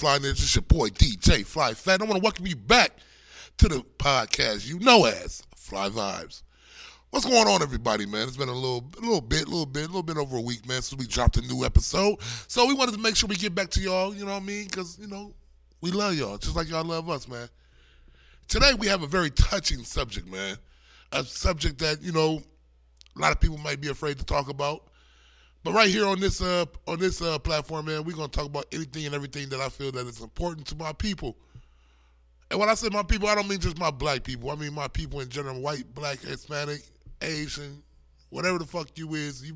Fly Ninjas? It's your boy DJ Fly Fat. I want to welcome you back to the podcast you know as Fly Vibes. What's going on, everybody, man? It's been a little, a little bit, a little bit, a little bit over a week, man, since we dropped a new episode. So we wanted to make sure we get back to y'all. You know what I mean? Because you know we love y'all, just like y'all love us, man. Today we have a very touching subject, man. A subject that you know a lot of people might be afraid to talk about. But right here on this uh on this uh platform, man, we're gonna talk about anything and everything that I feel that is important to my people. And when I say my people, I don't mean just my black people. I mean my people in general, white, black, Hispanic, Asian, whatever the fuck you is. You,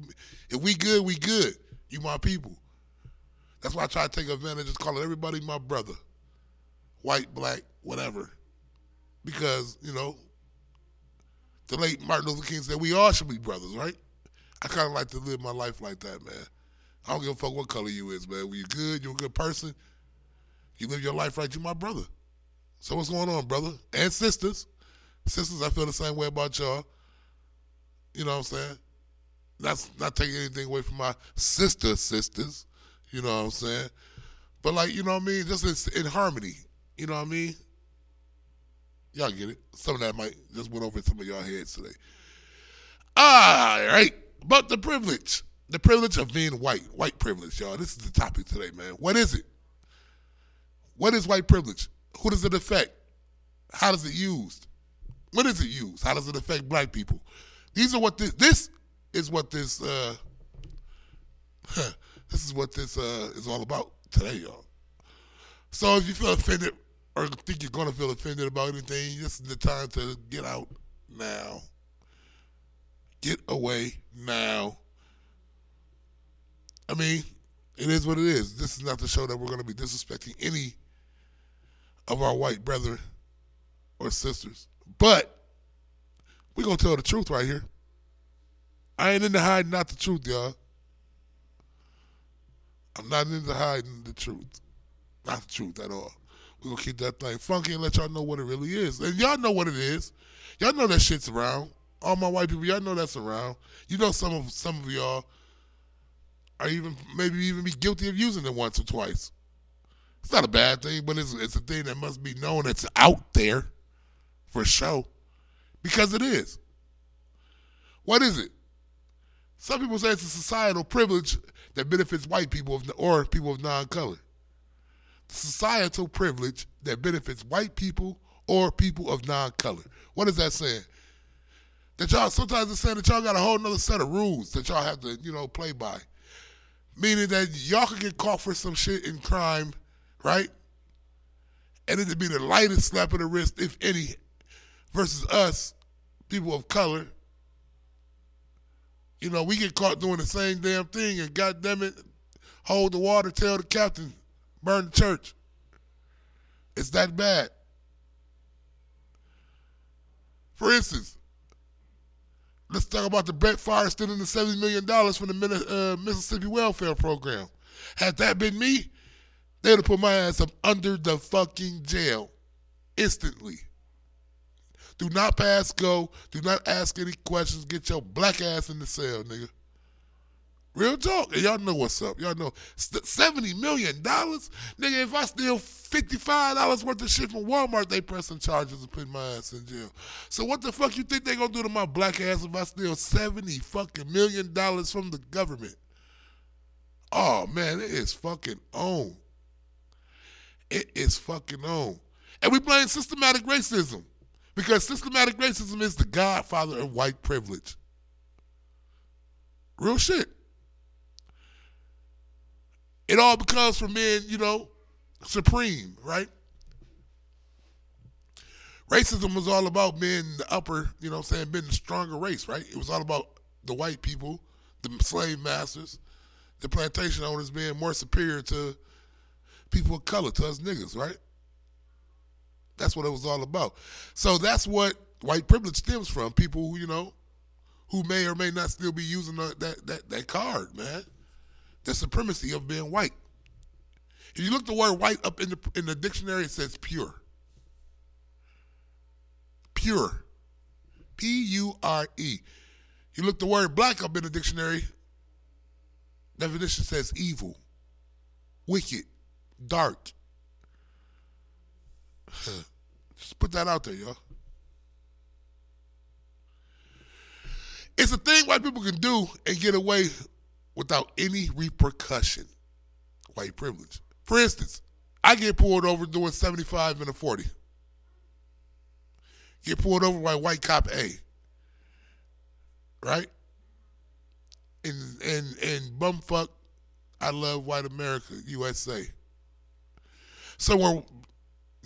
if we good, we good. You my people. That's why I try to take advantage of calling everybody my brother. White, black, whatever. Because, you know, the late Martin Luther King said we all should be brothers, right? I kind of like to live my life like that, man. I don't give a fuck what color you is, man. When you good, you're a good person. You live your life right, you my brother. So what's going on, brother? And sisters. Sisters, I feel the same way about y'all. You know what I'm saying? That's not taking anything away from my sister sisters. You know what I'm saying? But like, you know what I mean? Just in, in harmony. You know what I mean? Y'all get it. Some of that might just went over some of y'all heads today. All right. But the privilege, the privilege of being white, white privilege, y'all. This is the topic today, man. What is it? What is white privilege? Who does it affect? How does it used? When is it used? How does it affect black people? These are what this this is what this uh this is what this uh is all about today, y'all. So if you feel offended or think you're gonna feel offended about anything, this is the time to get out now. Get away now. I mean, it is what it is. This is not the show that we're going to be disrespecting any of our white brethren or sisters. But we're going to tell the truth right here. I ain't into hiding not the truth, y'all. I'm not into hiding the truth. Not the truth at all. We're going to keep that thing funky and let y'all know what it really is. And y'all know what it is. Y'all know that shit's around all my white people, y'all know that's around. You know some of some of y'all are even maybe even be guilty of using it once or twice. It's not a bad thing, but it's it's a thing that must be known. It's out there for sure because it is. What is it? Some people say it's a societal privilege that benefits white people or people of non-color. Societal privilege that benefits white people or people of non-color. What is that saying? That y'all sometimes it's saying that y'all got a whole nother set of rules that y'all have to, you know, play by. Meaning that y'all could get caught for some shit in crime, right? And it'd be the lightest slap of the wrist, if any, versus us, people of color. You know, we get caught doing the same damn thing and goddamn it, hold the water, tell the captain, burn the church. It's that bad. For instance, Let's talk about the Brett Favre stealing the $70 million from the uh, Mississippi Welfare Program. Had that been me, they would have put my ass up under the fucking jail instantly. Do not pass go. Do not ask any questions. Get your black ass in the cell, nigga. Real talk. y'all know what's up. Y'all know $70 million? Nigga, if I steal $55 worth of shit from Walmart, they pressing charges and put my ass in jail. So what the fuck you think they gonna do to my black ass if I steal 70 fucking million dollars from the government? Oh man, it is fucking on. It is fucking on. And we blame systematic racism. Because systematic racism is the godfather of white privilege. Real shit. It all becomes from being, you know, supreme, right? Racism was all about being the upper, you know I'm saying, being the stronger race, right? It was all about the white people, the slave masters, the plantation owners being more superior to people of color, to us niggas, right? That's what it was all about. So that's what white privilege stems from. People who, you know, who may or may not still be using that, that, that card, man the supremacy of being white. If you look the word white up in the in the dictionary, it says pure. Pure. P U R E. You look the word black up in the dictionary, definition says evil, wicked, dark. Just put that out there, y'all. It's a thing white people can do and get away without any repercussion. White privilege. For instance, I get pulled over doing 75 and a 40. Get pulled over by white cop A. Right? And and and bumfuck, I love white America, USA. Somewhere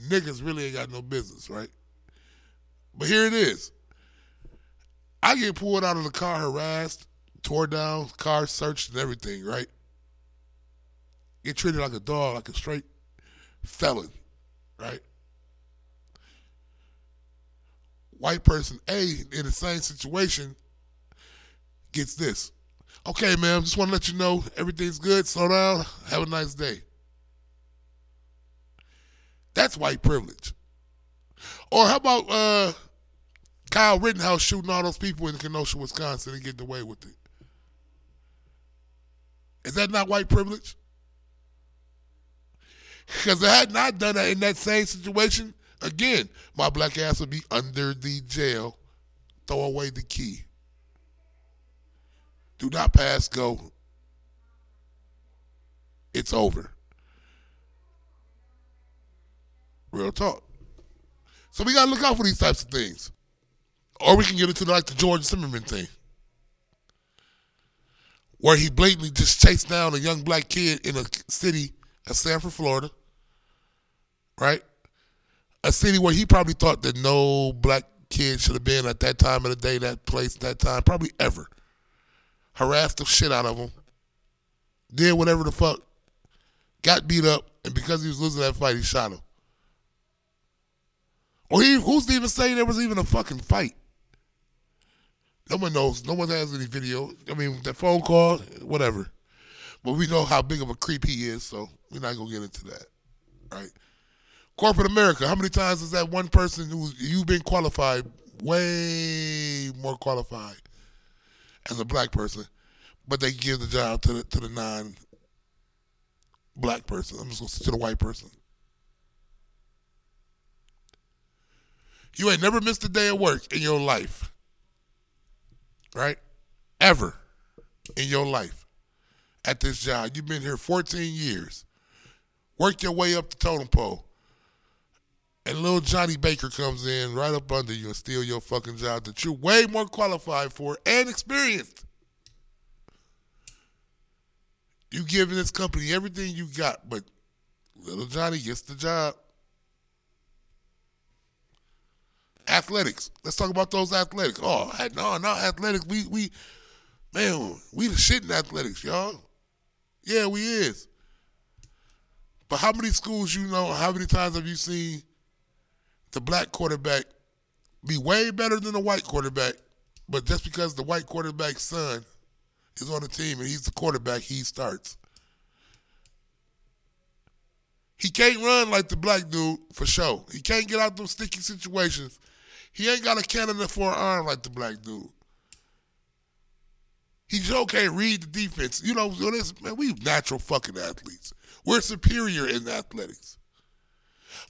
niggas really ain't got no business, right? But here it is. I get pulled out of the car harassed, tore down, car searched and everything, right? Get treated like a dog, like a straight felon, right? White person A in the same situation gets this. Okay, man, just want to let you know everything's good. Slow down. Have a nice day. That's white privilege. Or how about uh, Kyle Rittenhouse shooting all those people in Kenosha, Wisconsin, and getting away with it? Is that not white privilege? Because had not done that in that same situation, again, my black ass would be under the jail. Throw away the key. Do not pass go. It's over. Real talk. So we gotta look out for these types of things. Or we can get into like the George Zimmerman thing. Where he blatantly just chased down a young black kid in a city of Sanford, Florida. Right? A city where he probably thought that no black kid should have been at that time of the day, that place, that time, probably ever. Harassed the shit out of him. Did whatever the fuck. Got beat up, and because he was losing that fight, he shot him. Or he, who's to even say there was even a fucking fight? No one knows. No one has any video. I mean, the phone call, whatever. But we know how big of a creep he is, so we're not gonna get into that, right? Corporate America. How many times is that one person who you've been qualified, way more qualified as a black person, but they give the job to the to the non black person. I'm just gonna say to the white person. You ain't never missed a day of work in your life. Right? Ever in your life at this job. You've been here 14 years. Worked your way up the totem pole. And little Johnny Baker comes in right up under you and steal your fucking job that you're way more qualified for and experienced. You giving this company everything you got, but little Johnny gets the job. Athletics. Let's talk about those athletics. Oh, no, no, athletics. We we man, we the shit in athletics, y'all. Yeah, we is. But how many schools you know, how many times have you seen the black quarterback be way better than the white quarterback, but just because the white quarterback's son is on the team and he's the quarterback, he starts. He can't run like the black dude for sure. He can't get out those sticky situations. He ain't got a cannon for an arm like the black dude. He sure can't read the defense. You know, man, we natural fucking athletes. We're superior in athletics.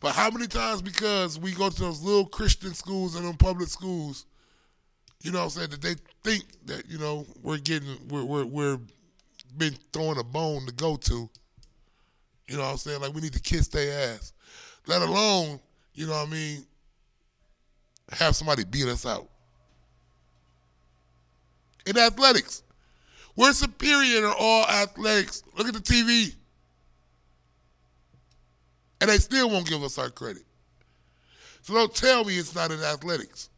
But how many times because we go to those little Christian schools and them public schools, you know what I'm saying, that they think that, you know, we're getting we're we're we're been throwing a bone to go to. You know what I'm saying? Like we need to kiss their ass. Let alone, you know what I mean, have somebody beat us out. In athletics. We're superior in all athletics. Look at the TV. And they still won't give us our credit. So don't tell me it's not in athletics.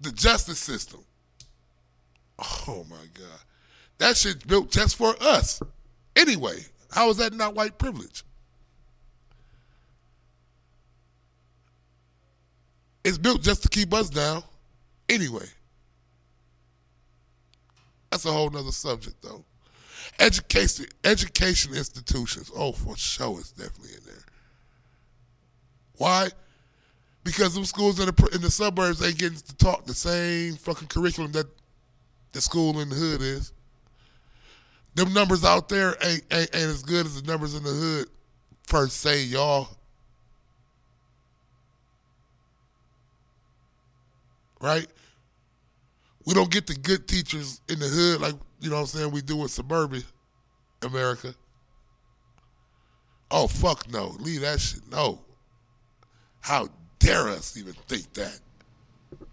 The justice system. Oh my God. That shit's built just for us. Anyway, how is that not white privilege? It's built just to keep us down. Anyway. That's a whole nother subject though. Education education institutions. Oh, for sure it's definitely in there. Why? Because them schools in the in the suburbs ain't getting to talk the same fucking curriculum that the school in the hood is. them numbers out there ain't, ain't, ain't as good as the numbers in the hood per se, y'all. Right? We don't get the good teachers in the hood like, you know what I'm saying, we do in suburban America. Oh, fuck no. Leave that shit. No. How dare us even think that?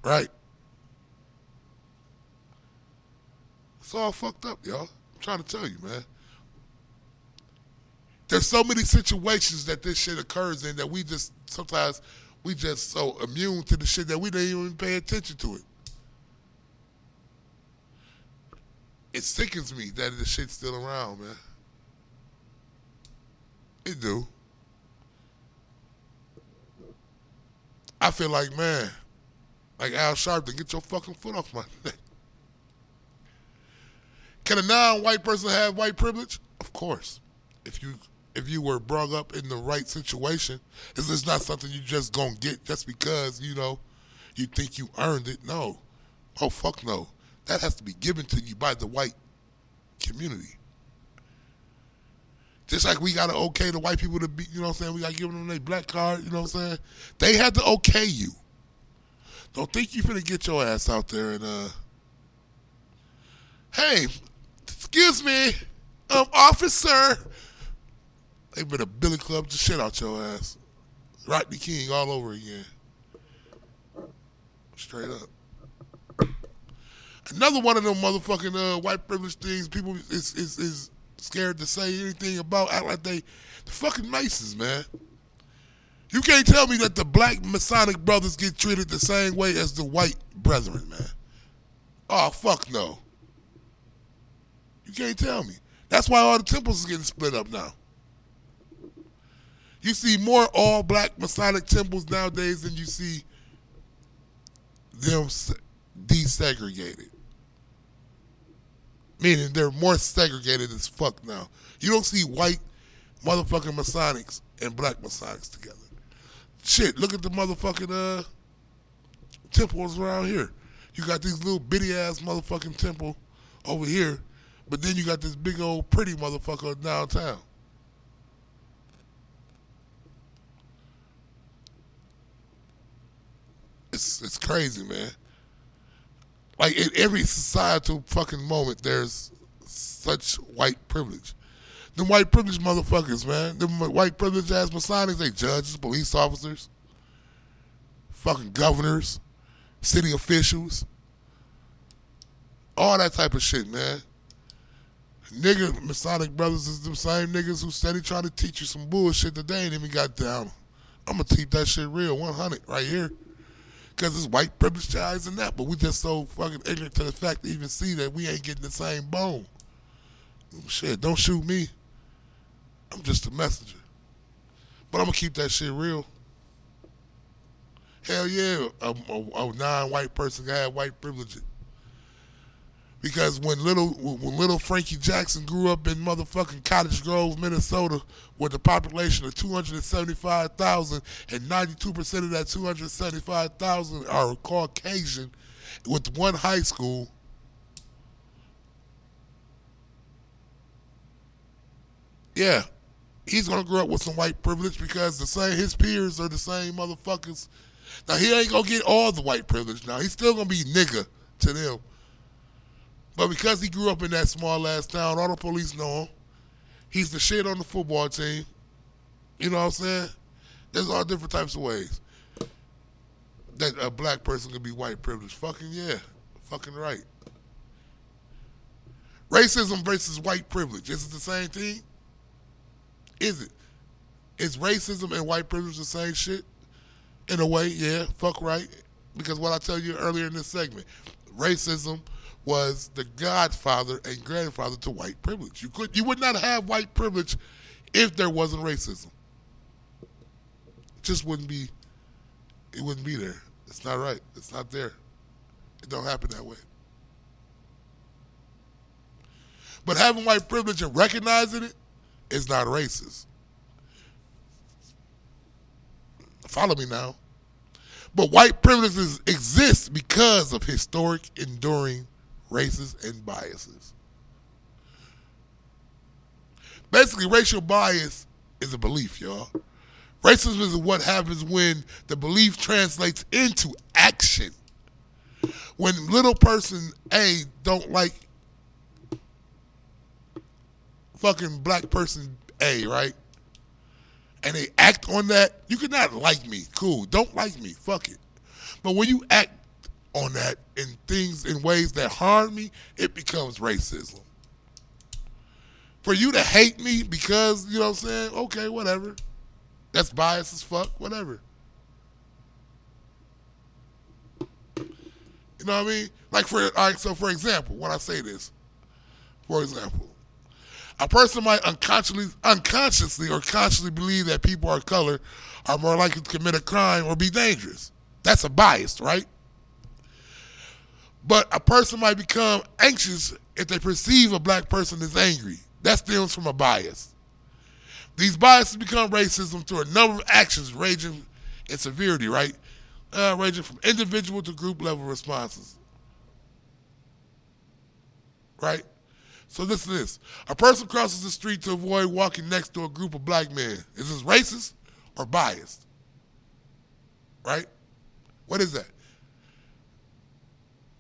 Right? It's all fucked up, y'all. I'm trying to tell you, man. There's so many situations that this shit occurs in that we just sometimes we just so immune to the shit that we don't even pay attention to it. It sickens me that the shit's still around, man. It do. I feel like, man, like Al Sharpton, get your fucking foot off my neck. Can a non-white person have white privilege? Of course. If you if you were brought up in the right situation, is this not something you just gonna get just because you know you think you earned it? No. Oh fuck no. That has to be given to you by the white community. Just like we gotta okay the white people to be, you know what I'm saying? We gotta give them their black card, you know what I'm saying? They had to okay you. Don't think you finna get your ass out there and uh Hey, excuse me, um, officer. They better billy club the shit out your ass. Rodney King all over again. Straight up. Another one of them motherfucking uh, white privilege things people is, is is scared to say anything about, act like they the fucking Masons, man. You can't tell me that the black Masonic brothers get treated the same way as the white brethren, man. Oh fuck no. You can't tell me. That's why all the temples is getting split up now. You see more all black Masonic temples nowadays than you see them desegregated. Meaning they're more segregated as fuck now. You don't see white motherfucking Masonics and black Masonics together. Shit, look at the motherfucking uh temples around here. You got these little bitty ass motherfucking temple over here but then you got this big old pretty motherfucker downtown. It's it's crazy, man. Like in every societal fucking moment, there's such white privilege. The white privilege motherfuckers, man. The white privilege ass Masonics, they judges, police officers, fucking governors, city officials, all that type of shit, man. Nigga, Masonic brothers is the same niggas who steady trying to teach you some bullshit that they ain't even got down. I'm gonna keep that shit real, 100 right here. Cause it's white privilege guys and that, but we just so fucking ignorant to the fact to even see that we ain't getting the same bone. Shit, don't shoot me. I'm just a messenger. But I'm gonna keep that shit real. Hell yeah, a, a, a non-white person can have white privilege because when little when little Frankie Jackson grew up in motherfucking Cottage Grove, Minnesota, with a population of 275,000 and 92% of that 275,000 are Caucasian with one high school Yeah, he's gonna grow up with some white privilege because the same his peers are the same motherfuckers. Now he ain't gonna get all the white privilege. Now he's still gonna be nigga to them, but because he grew up in that small ass town, all the police know him. He's the shit on the football team. You know what I'm saying? There's all different types of ways that a black person can be white privileged. Fucking yeah. Fucking right. Racism versus white privilege. Is it the same thing? Is it? Is racism and white privilege the same shit? In a way, yeah. Fuck right. Because what I tell you earlier in this segment, racism was the godfather and grandfather to white privilege. You could you would not have white privilege if there wasn't racism. It just wouldn't be it wouldn't be there. It's not right. It's not there. It don't happen that way. But having white privilege and recognizing it is not racist. Follow me now. But white privileges exist because of historic, enduring races and biases. basically racial bias is a belief, y'all. Racism is what happens when the belief translates into action. When little person A don't like fucking black person A, right? And they act on that, you cannot like me. Cool. Don't like me. Fuck it. But when you act on that in things in ways that harm me, it becomes racism. For you to hate me because, you know what I'm saying? Okay, whatever. That's biased as fuck, whatever. You know what I mean? Like for all right, so for example, when I say this, for example, a person might unconsciously unconsciously or consciously believe that people of color are more likely to commit a crime or be dangerous. That's a bias, right? But a person might become anxious if they perceive a black person as angry. That stems from a bias. These biases become racism through a number of actions ranging in severity, right? Uh, ranging from individual to group level responses. Right? So listen to this. A person crosses the street to avoid walking next to a group of black men. Is this racist or biased? Right? What is that?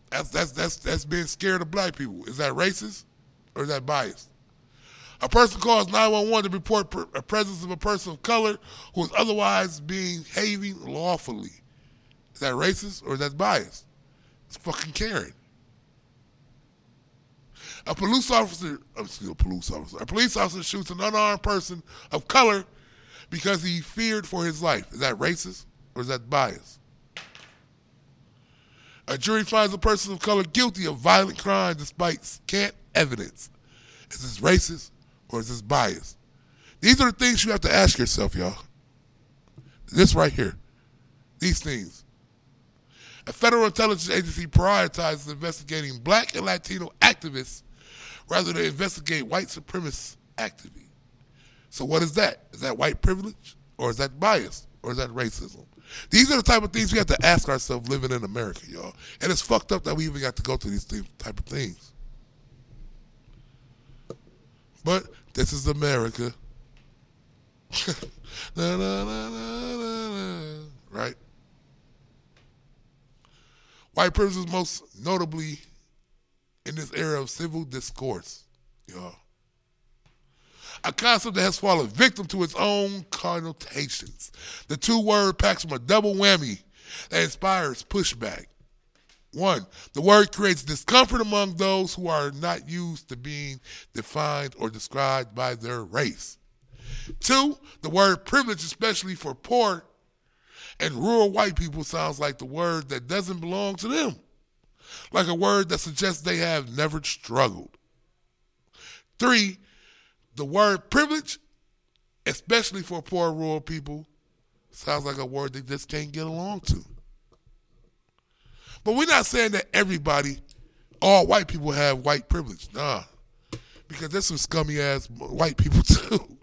That's that's that's that's being scared of black people. Is that racist or is that biased? A person calls 911 to report a presence of a person of color who is otherwise behaving lawfully. Is that racist or is that biased? It's fucking caring. A police officer, excuse me, a police officer, a police officer shoots an unarmed person of color because he feared for his life. Is that racist or is that biased? A jury finds a person of color guilty of violent crime despite scant evidence. Is this racist or is this biased? These are the things you have to ask yourself, y'all. This right here. These things. A federal intelligence agency prioritizes investigating black and Latino activists rather than investigate white supremacist activity. So what is that? Is that white privilege? Or is that bias? Or is that racism? These are the type of things we have to ask ourselves living in America, y'all. And it's fucked up that we even got to go through these type of things. But this is America. na, na, na, right? White privilege is most notably in this era of civil discourse, y'all. A concept that has fallen victim to its own connotations. The two word packs from a double whammy that inspires pushback. One, the word creates discomfort among those who are not used to being defined or described by their race. Two, the word privilege, especially for poor and rural white people, sounds like the word that doesn't belong to them, like a word that suggests they have never struggled. Three, the word privilege, especially for poor rural people, sounds like a word they just can't get along to. But we're not saying that everybody, all white people have white privilege. Nah. Because there's some scummy ass white people too.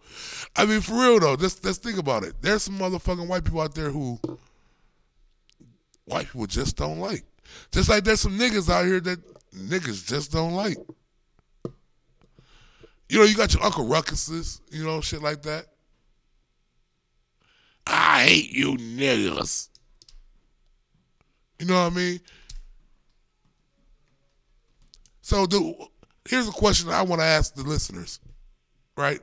I mean, for real though, let's, let's think about it. There's some motherfucking white people out there who white people just don't like. Just like there's some niggas out here that niggas just don't like. You know, you got your Uncle Ruckuses, you know, shit like that. I hate you niggas. You know what I mean? So the, here's a question I want to ask the listeners, right?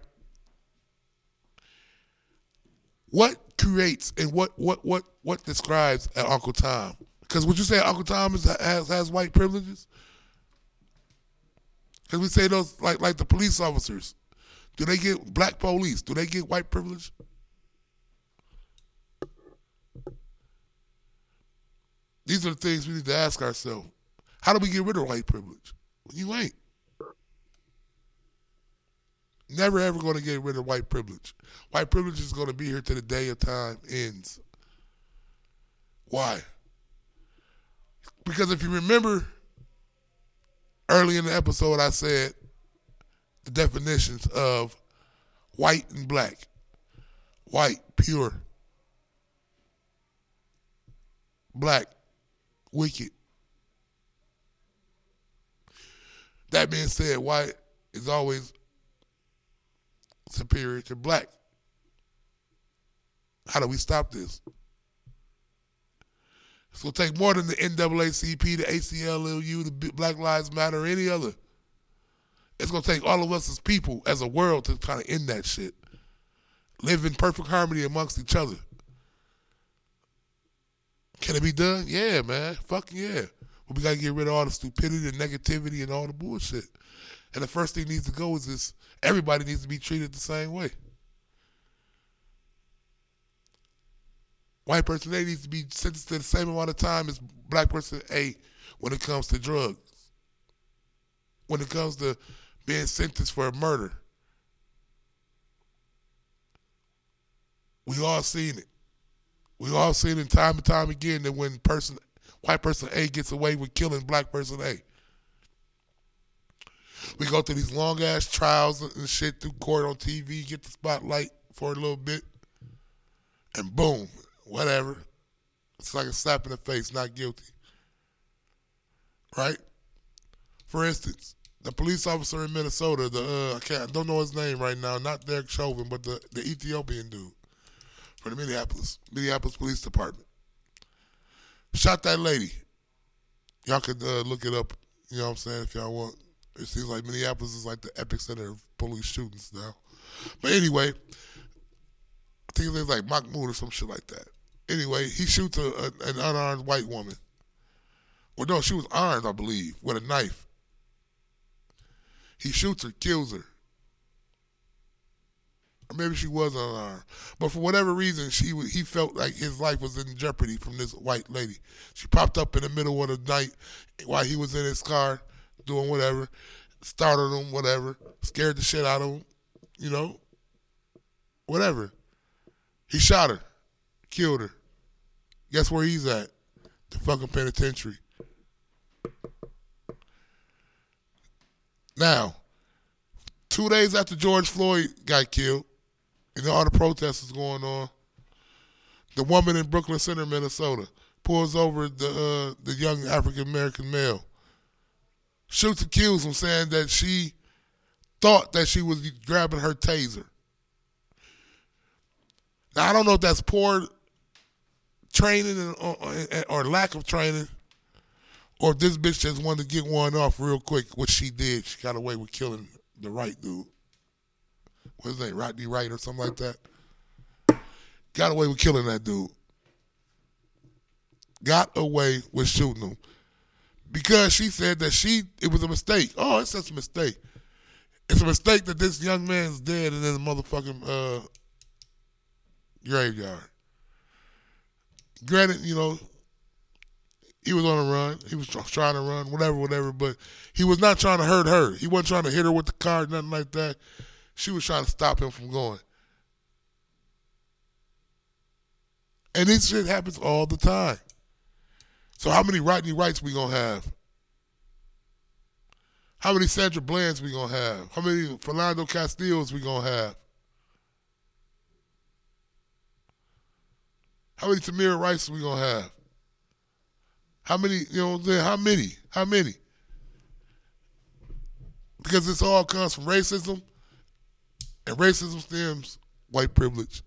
What creates and what what what what describes an Uncle Tom? Because would you say Uncle Tom is, has has white privileges? Because we say those like like the police officers, do they get black police? Do they get white privilege? These are the things we need to ask ourselves. How do we get rid of white privilege? You ain't. Never ever going to get rid of white privilege. White privilege is going to be here till the day of time ends. Why? Because if you remember early in the episode, I said the definitions of white and black. White, pure. Black, wicked. That being said, white is always superior to black. How do we stop this? It's gonna take more than the NAACP, the ACLU, the Black Lives Matter, or any other. It's gonna take all of us as people, as a world, to kind of end that shit. Live in perfect harmony amongst each other. Can it be done? Yeah, man. Fucking yeah. But we gotta get rid of all the stupidity and negativity and all the bullshit. And the first thing needs to go is this everybody needs to be treated the same way. White person A needs to be sentenced to the same amount of time as black person A when it comes to drugs. When it comes to being sentenced for a murder. We all seen it. We all seen it time and time again that when person white person A gets away with killing black person A. We go through these long ass trials and shit through court on TV, get the spotlight for a little bit, and boom, whatever. It's like a slap in the face, not guilty. Right? For instance, the police officer in Minnesota, the uh, I can't, I don't know his name right now, not Derek Chauvin, but the, the Ethiopian dude for the Minneapolis Minneapolis Police Department shot that lady. Y'all could uh, look it up. You know what I'm saying if y'all want. It seems like Minneapolis is like the epicenter of police shootings now. But anyway, I think it's like Mahmoud or some shit like that. Anyway, he shoots a, a, an unarmed white woman. Well, no, she was armed, I believe, with a knife. He shoots her, kills her. Or maybe she was unarmed. But for whatever reason, she he felt like his life was in jeopardy from this white lady. She popped up in the middle of the night while he was in his car doing whatever, startled him, whatever, scared the shit out of him, you know, whatever. He shot her, killed her. Guess where he's at? The fucking penitentiary. Now, two days after George Floyd got killed, and all the protests is going on, the woman in Brooklyn Center, Minnesota, pulls over the uh, the young African American male, shoots and kills him, saying that she thought that she was grabbing her taser. Now I don't know if that's poor training or, or lack of training, or if this bitch just wanted to get one off real quick, which she did. She got away with killing the right dude. What's name? Rodney Wright or something like that. Got away with killing that dude. Got away with shooting him. Because she said that she it was a mistake. Oh, it's just a mistake. It's a mistake that this young man's dead in this motherfucking uh, graveyard. Granted, you know, he was on a run. He was trying to run, whatever, whatever. But he was not trying to hurt her. He wasn't trying to hit her with the car, nothing like that. She was trying to stop him from going. And this shit happens all the time. So how many Rodney Wrights we gonna have? How many Sandra Blands we gonna have? How many Philando Castiles we gonna have? How many Tamir Rice we gonna have? How many, you know what I'm saying? How many? How many? Because this all comes from racism, and racism stems white privilege.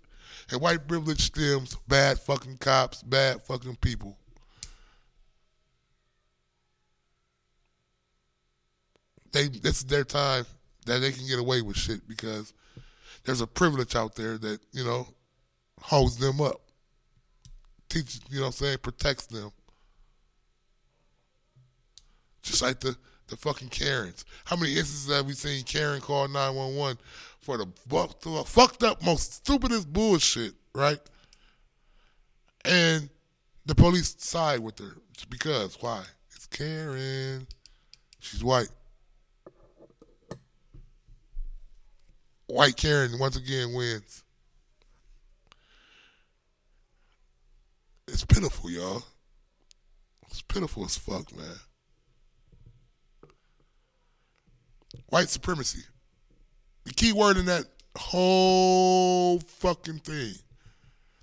And white privilege stems bad fucking cops, bad fucking people. They this is their time that they can get away with shit because there's a privilege out there that, you know, holds them up. Teaches, you know what I'm saying, protects them. Just like the, the fucking Karens. How many instances have we seen Karen call 911 for the, the fucked up, most stupidest bullshit, right? And the police side with her. Because, why? It's Karen. She's white. White Karen once again wins. It's pitiful, y'all. It's pitiful as fuck, man. White supremacy. The key word in that whole fucking thing,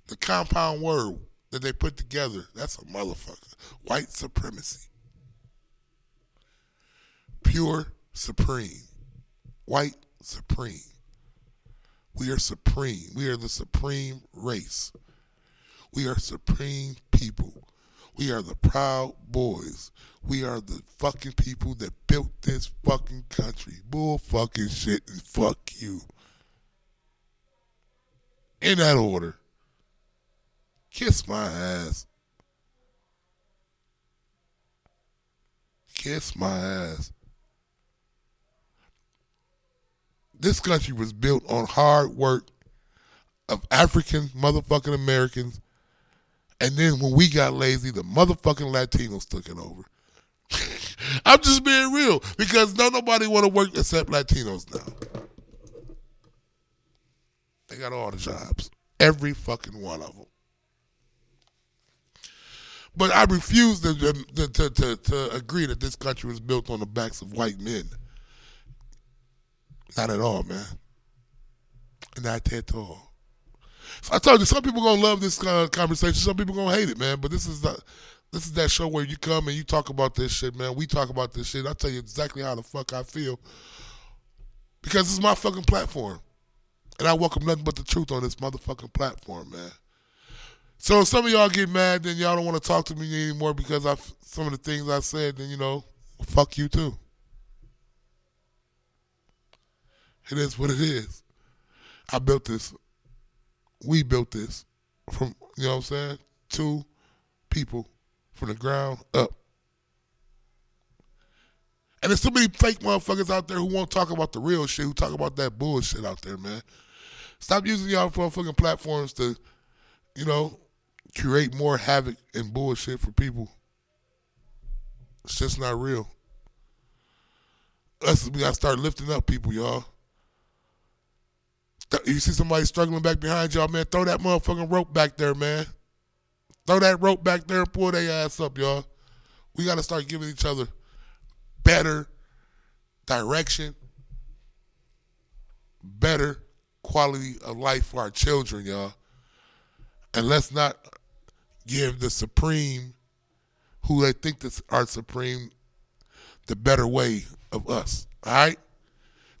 the compound word that they put together, that's a motherfucker. White supremacy. Pure supreme. White supreme. We are supreme. We are the supreme race. We are supreme people. We are the proud boys. We are the fucking people that built this fucking country. Bull fucking shit and fuck you. In that order. Kiss my ass. Kiss my ass. This country was built on hard work of African motherfucking Americans. And then when we got lazy, the motherfucking Latinos took it over. I'm just being real because no nobody want to work except Latinos now. They got all the jobs, every fucking one of them. But I refuse to, to, to, to, to agree that this country was built on the backs of white men. Not at all, man. Not at all. I told you, some people gonna love this uh, conversation. Some people gonna hate it, man. But this is the, this is that show where you come and you talk about this shit, man. We talk about this shit. I tell you exactly how the fuck I feel because this is my fucking platform, and I welcome nothing but the truth on this motherfucking platform, man. So if some of y'all get mad, then y'all don't want to talk to me anymore because I some of the things I said. Then you know, fuck you too. It is what it is. I built this. We built this from you know what I'm saying. Two people from the ground up. And there's so many fake motherfuckers out there who won't talk about the real shit, who talk about that bullshit out there, man. Stop using y'all fucking platforms to, you know, create more havoc and bullshit for people. It's just not real. Us, we gotta start lifting up people, y'all. You see somebody struggling back behind y'all, man, throw that motherfucking rope back there, man. Throw that rope back there and pull their ass up, y'all. We got to start giving each other better direction, better quality of life for our children, y'all. And let's not give the supreme, who they think this are supreme, the better way of us. All right?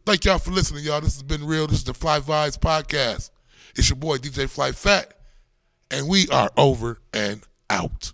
Thank y'all for listening, y'all. This has been real. This is the Fly Vibes Podcast. It's your boy, DJ Fly Fat, and we are over and out.